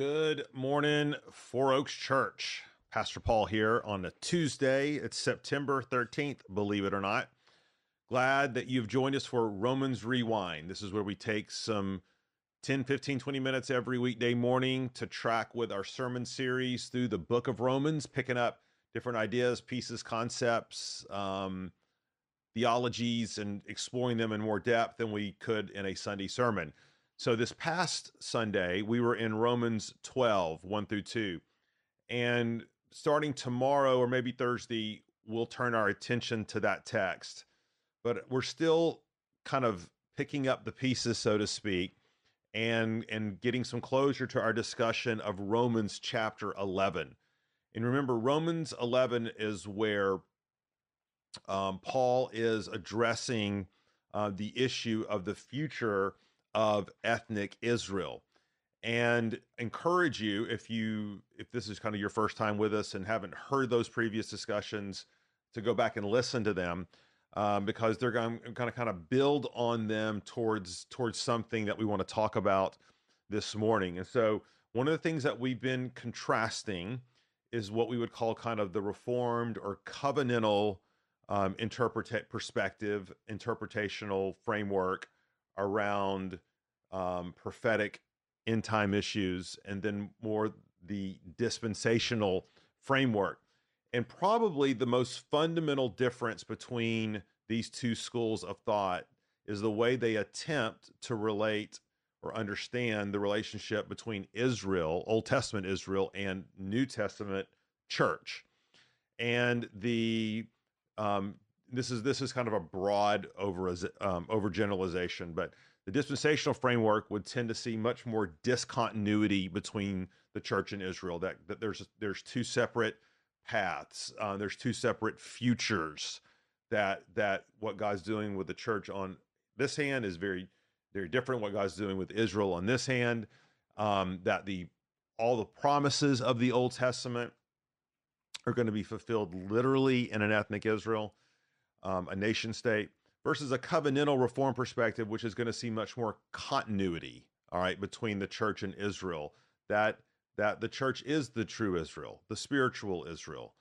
Good morning, Four Oaks Church. Pastor Paul here on a Tuesday. It's September 13th, believe it or not. Glad that you've joined us for Romans Rewind. This is where we take some 10, 15, 20 minutes every weekday morning to track with our sermon series through the book of Romans, picking up different ideas, pieces, concepts, um, theologies, and exploring them in more depth than we could in a Sunday sermon. So this past Sunday, we were in Romans 12, 1 through 2. And starting tomorrow or maybe Thursday, we'll turn our attention to that text. But we're still kind of picking up the pieces, so to speak, and and getting some closure to our discussion of Romans chapter 11. And remember, Romans 11 is where um, Paul is addressing uh, the issue of the future of ethnic Israel and encourage you if you if this is kind of your first time with us and haven't heard those previous discussions to go back and listen to them um, because they're going to kind of kind of build on them towards towards something that we want to talk about this morning. And so one of the things that we've been contrasting is what we would call kind of the reformed or covenantal um, interpret perspective interpretational framework around um, prophetic end time issues and then more the dispensational framework. And probably the most fundamental difference between these two schools of thought is the way they attempt to relate or understand the relationship between Israel, Old Testament Israel, and New Testament church. And the um, this is this is kind of a broad over um, overgeneralization, but the dispensational framework would tend to see much more discontinuity between the church and Israel. That that there's there's two separate paths. Uh, there's two separate futures. That that what God's doing with the church on this hand is very very different. What God's doing with Israel on this hand. Um, that the all the promises of the Old Testament are going to be fulfilled literally in an ethnic Israel um, a nation state, versus a covenantal reform perspective, which is going to see much more continuity, all right, between the church and Israel. That that the church is the true Israel, the spiritual Israel.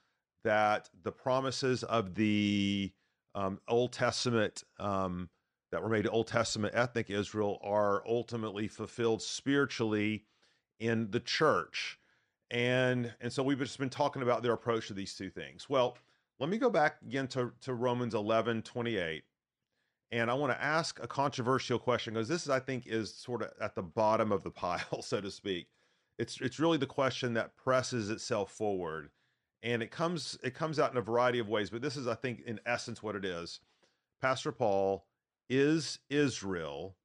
That the promises of the um, Old Testament um, that were made to Old Testament ethnic Israel are ultimately fulfilled spiritually in the church. And and so we've just been talking about their approach to these two things. Well, let me go back again to, to Romans 11 28. And I want to ask a controversial question because this is, I think, is sort of at the bottom of the pile, so to speak. It's it's really the question that presses itself forward. And it comes it comes out in a variety of ways, but this is, I think, in essence what it is. Pastor Paul, is Israel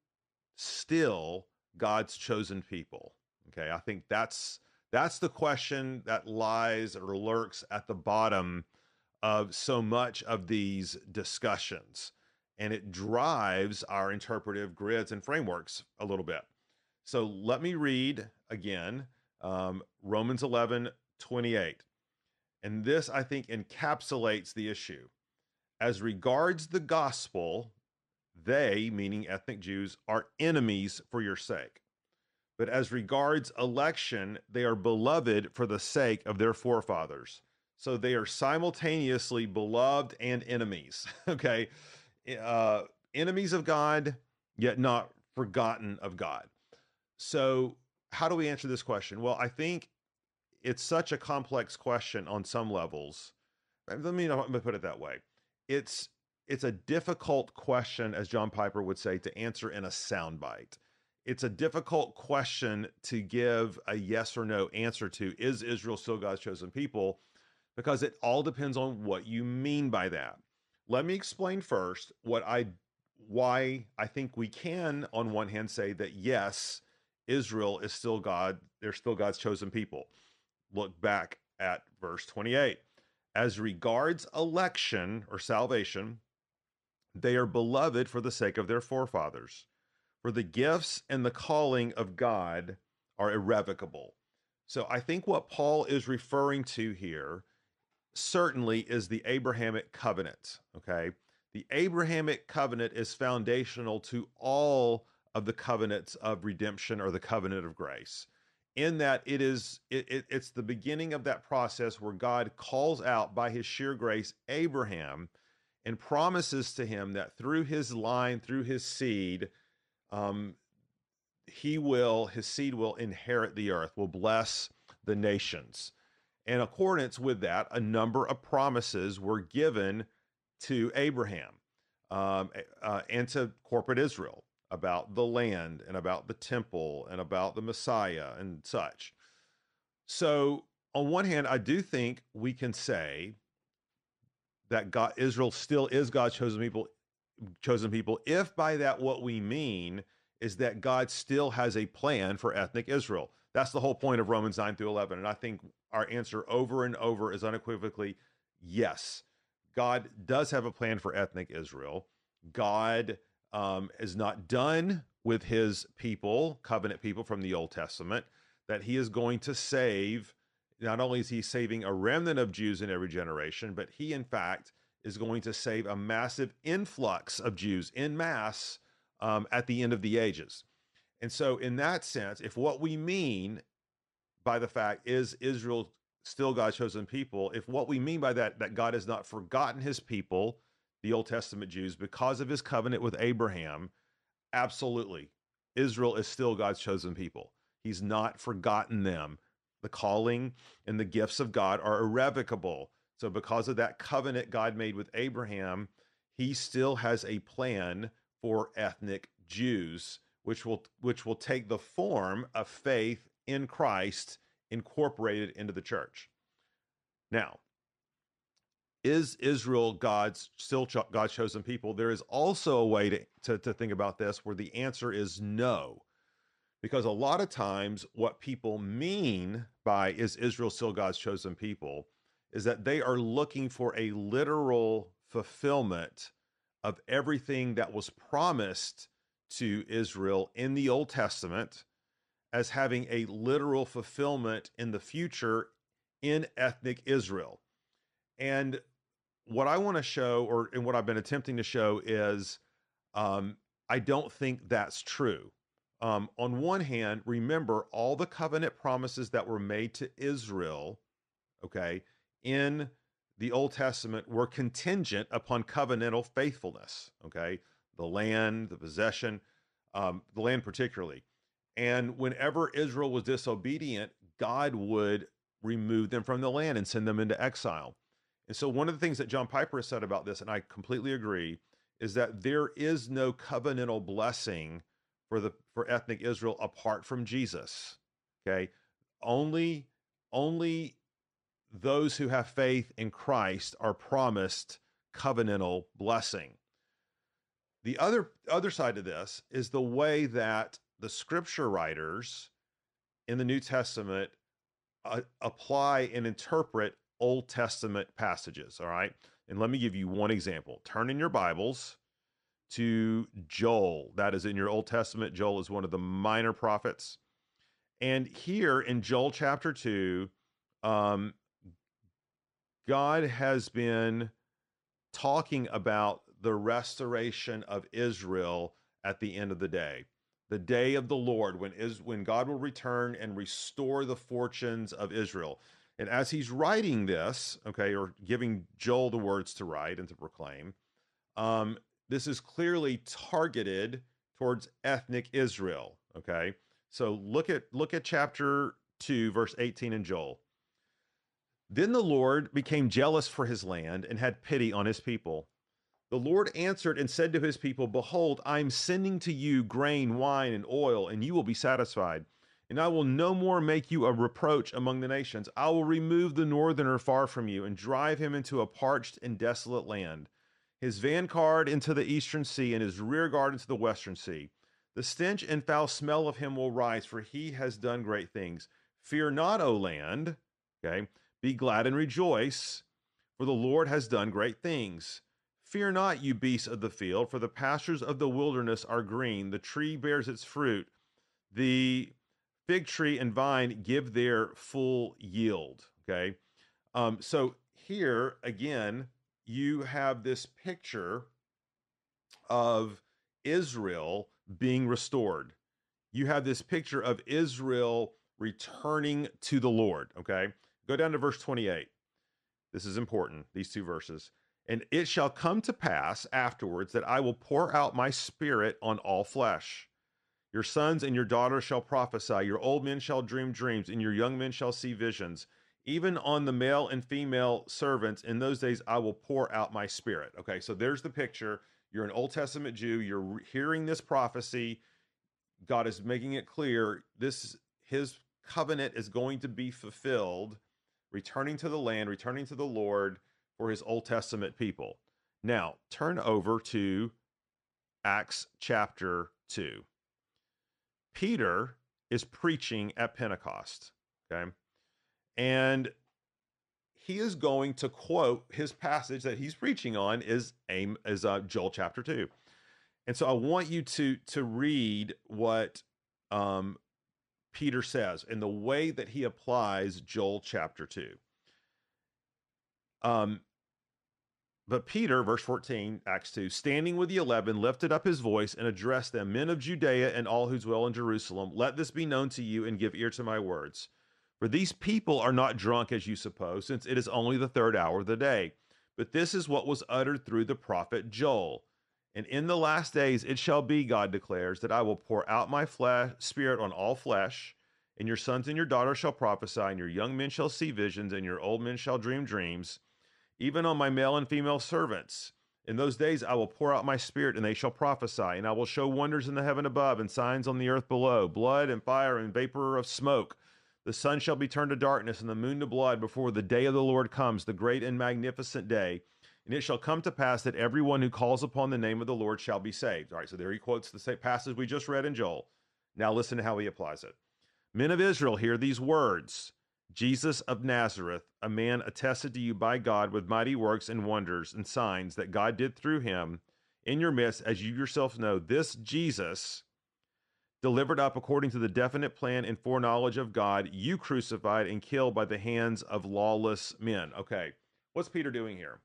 still God's chosen people? Okay, I think that's that's the question that lies or lurks at the bottom of so much of these discussions and it drives our interpretive grids and frameworks a little bit. So let me read again um, Romans 11 28. And this, I think, encapsulates the issue. As regards the gospel, they, meaning ethnic Jews, are enemies for your sake. But as regards election, they are beloved for the sake of their forefathers. So they are simultaneously beloved and enemies. okay. Uh, enemies of God, yet not forgotten of God. So, how do we answer this question? Well, I think it's such a complex question on some levels. Let me, let me put it that way. It's it's a difficult question, as John Piper would say, to answer in a soundbite. It's a difficult question to give a yes or no answer to. Is Israel still God's chosen people? Because it all depends on what you mean by that. Let me explain first what I why I think we can on one hand say that yes, Israel is still God, they're still God's chosen people. Look back at verse 28. As regards election or salvation, they are beloved for the sake of their forefathers. For the gifts and the calling of God are irrevocable. So I think what Paul is referring to here certainly is the Abrahamic covenant. Okay. The Abrahamic covenant is foundational to all of the covenants of redemption or the covenant of grace. in that it is it, it, it's the beginning of that process where God calls out by his sheer grace Abraham and promises to him that through his line, through his seed, um, he will, his seed will inherit the earth, will bless the nations. In accordance with that, a number of promises were given to Abraham um, uh, and to corporate Israel about the land and about the temple and about the Messiah and such. So, on one hand, I do think we can say that God Israel still is God's chosen people chosen people if by that what we mean is that God still has a plan for ethnic Israel. That's the whole point of Romans 9 through 11 and I think our answer over and over is unequivocally yes. God does have a plan for ethnic Israel. God um, is not done with his people, covenant people from the Old Testament, that he is going to save. Not only is he saving a remnant of Jews in every generation, but he, in fact, is going to save a massive influx of Jews in mass um, at the end of the ages. And so, in that sense, if what we mean by the fact is Israel still God's chosen people, if what we mean by that, that God has not forgotten his people, the Old Testament Jews, because of his covenant with Abraham, absolutely, Israel is still God's chosen people. He's not forgotten them. The calling and the gifts of God are irrevocable. So, because of that covenant God made with Abraham, he still has a plan for ethnic Jews, which will which will take the form of faith in Christ incorporated into the church. Now, is Israel God's still God's chosen people? There is also a way to, to, to think about this where the answer is no. Because a lot of times, what people mean by is Israel still God's chosen people is that they are looking for a literal fulfillment of everything that was promised to Israel in the Old Testament as having a literal fulfillment in the future in ethnic Israel. And what I want to show, or and what I've been attempting to show, is um, I don't think that's true. Um, on one hand, remember all the covenant promises that were made to Israel, okay, in the Old Testament were contingent upon covenantal faithfulness, okay? The land, the possession, um, the land particularly. And whenever Israel was disobedient, God would remove them from the land and send them into exile. And so, one of the things that John Piper has said about this, and I completely agree, is that there is no covenantal blessing for the for ethnic Israel apart from Jesus. Okay, only only those who have faith in Christ are promised covenantal blessing. The other other side of this is the way that the scripture writers in the New Testament uh, apply and interpret Old Testament passages. All right. And let me give you one example. Turn in your Bibles to Joel. That is in your Old Testament. Joel is one of the minor prophets. And here in Joel chapter 2, um, God has been talking about the restoration of Israel at the end of the day the day of the Lord, when is when God will return and restore the fortunes of Israel. And as he's writing this, okay, or giving Joel the words to write and to proclaim, um, this is clearly targeted towards ethnic Israel. Okay, so look at look at chapter two, verse eighteen in Joel. Then the Lord became jealous for his land and had pity on his people. The Lord answered and said to his people, Behold, I am sending to you grain, wine, and oil, and you will be satisfied. And I will no more make you a reproach among the nations. I will remove the northerner far from you and drive him into a parched and desolate land, his vanguard into the eastern sea, and his rearguard into the western sea. The stench and foul smell of him will rise, for he has done great things. Fear not, O land. Okay. Be glad and rejoice, for the Lord has done great things. Fear not, you beasts of the field, for the pastures of the wilderness are green. The tree bears its fruit. The fig tree and vine give their full yield. Okay. Um, so here again, you have this picture of Israel being restored. You have this picture of Israel returning to the Lord. Okay. Go down to verse 28. This is important, these two verses. And it shall come to pass afterwards that I will pour out my spirit on all flesh. Your sons and your daughters shall prophesy, your old men shall dream dreams, and your young men shall see visions. Even on the male and female servants in those days, I will pour out my spirit. Okay, so there's the picture. You're an Old Testament Jew. You're hearing this prophecy. God is making it clear this his covenant is going to be fulfilled, returning to the land, returning to the Lord for his Old Testament people. Now, turn over to Acts chapter 2. Peter is preaching at Pentecost, okay? And he is going to quote his passage that he's preaching on is aim is uh, Joel chapter 2. And so I want you to to read what um, Peter says and the way that he applies Joel chapter 2. Um, but Peter, verse 14, Acts 2, standing with the eleven, lifted up his voice and addressed them Men of Judea and all who dwell in Jerusalem, let this be known to you and give ear to my words. For these people are not drunk as you suppose, since it is only the third hour of the day. But this is what was uttered through the prophet Joel. And in the last days it shall be, God declares, that I will pour out my flesh, spirit on all flesh, and your sons and your daughters shall prophesy, and your young men shall see visions, and your old men shall dream dreams even on my male and female servants. In those days I will pour out my spirit, and they shall prophesy, and I will show wonders in the heaven above, and signs on the earth below blood and fire and vapor of smoke. The sun shall be turned to darkness, and the moon to blood before the day of the Lord comes, the great and magnificent day. And it shall come to pass that everyone who calls upon the name of the Lord shall be saved. All right, so there he quotes the same passage we just read in Joel. Now listen to how he applies it. Men of Israel, hear these words. Jesus of Nazareth, a man attested to you by God with mighty works and wonders and signs that God did through him in your midst, as you yourself know, this Jesus, delivered up according to the definite plan and foreknowledge of God, you crucified and killed by the hands of lawless men. Okay, what's Peter doing here?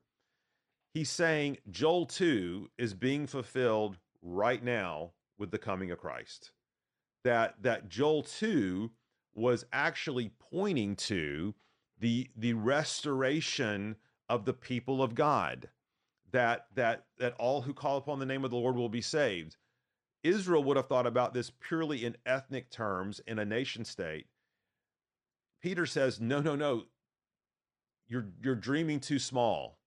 He's saying Joel 2 is being fulfilled right now with the coming of Christ. That that Joel 2 was actually pointing to the the restoration of the people of God that that that all who call upon the name of the Lord will be saved. Israel would have thought about this purely in ethnic terms in a nation state. Peter says, "No, no, no. You're you're dreaming too small.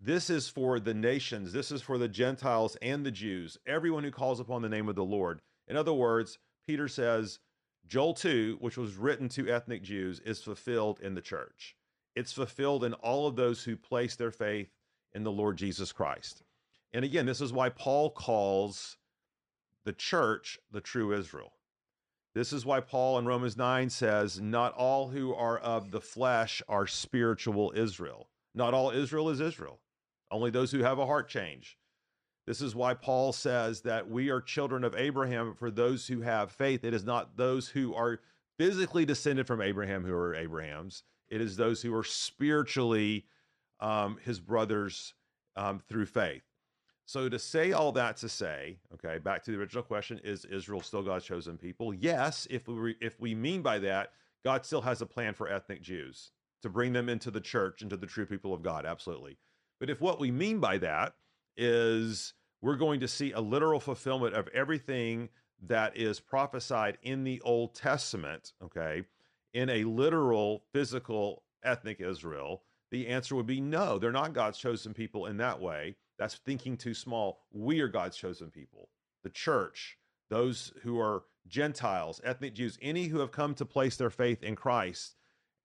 This is for the nations. This is for the Gentiles and the Jews, everyone who calls upon the name of the Lord." In other words, Peter says, Joel 2, which was written to ethnic Jews, is fulfilled in the church. It's fulfilled in all of those who place their faith in the Lord Jesus Christ. And again, this is why Paul calls the church the true Israel. This is why Paul in Romans 9 says, Not all who are of the flesh are spiritual Israel. Not all Israel is Israel, only those who have a heart change. This is why Paul says that we are children of Abraham for those who have faith. It is not those who are physically descended from Abraham who are Abraham's, it is those who are spiritually um, his brothers um, through faith. So, to say all that to say, okay, back to the original question: Is Israel still God's chosen people? Yes, if we if we mean by that, God still has a plan for ethnic Jews to bring them into the church, into the true people of God. Absolutely. But if what we mean by that is we're going to see a literal fulfillment of everything that is prophesied in the Old Testament, okay, in a literal, physical, ethnic Israel? The answer would be no, they're not God's chosen people in that way. That's thinking too small. We are God's chosen people. The church, those who are Gentiles, ethnic Jews, any who have come to place their faith in Christ.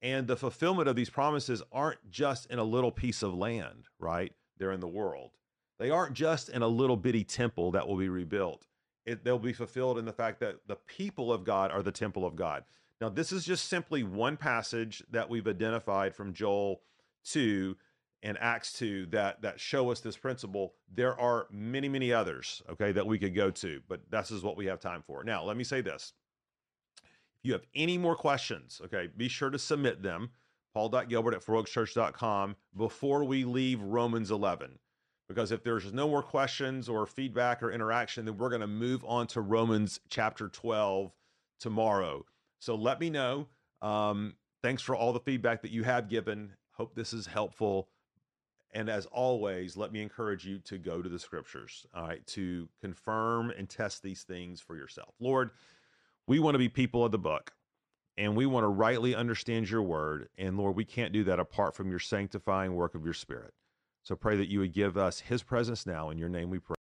And the fulfillment of these promises aren't just in a little piece of land, right? They're in the world. They aren't just in a little bitty temple that will be rebuilt. It, they'll be fulfilled in the fact that the people of God are the temple of God. Now, this is just simply one passage that we've identified from Joel 2 and Acts 2 that that show us this principle. There are many, many others, okay, that we could go to, but this is what we have time for. Now, let me say this. If you have any more questions, okay, be sure to submit them. Paul.gilbert at fouroakschurch.com before we leave Romans 11 because if there's no more questions or feedback or interaction, then we're going to move on to Romans chapter 12 tomorrow. So let me know. Um, thanks for all the feedback that you have given. Hope this is helpful. And as always, let me encourage you to go to the scriptures, all right, to confirm and test these things for yourself. Lord, we want to be people of the book and we want to rightly understand your word. And Lord, we can't do that apart from your sanctifying work of your spirit. So pray that you would give us his presence now. In your name we pray.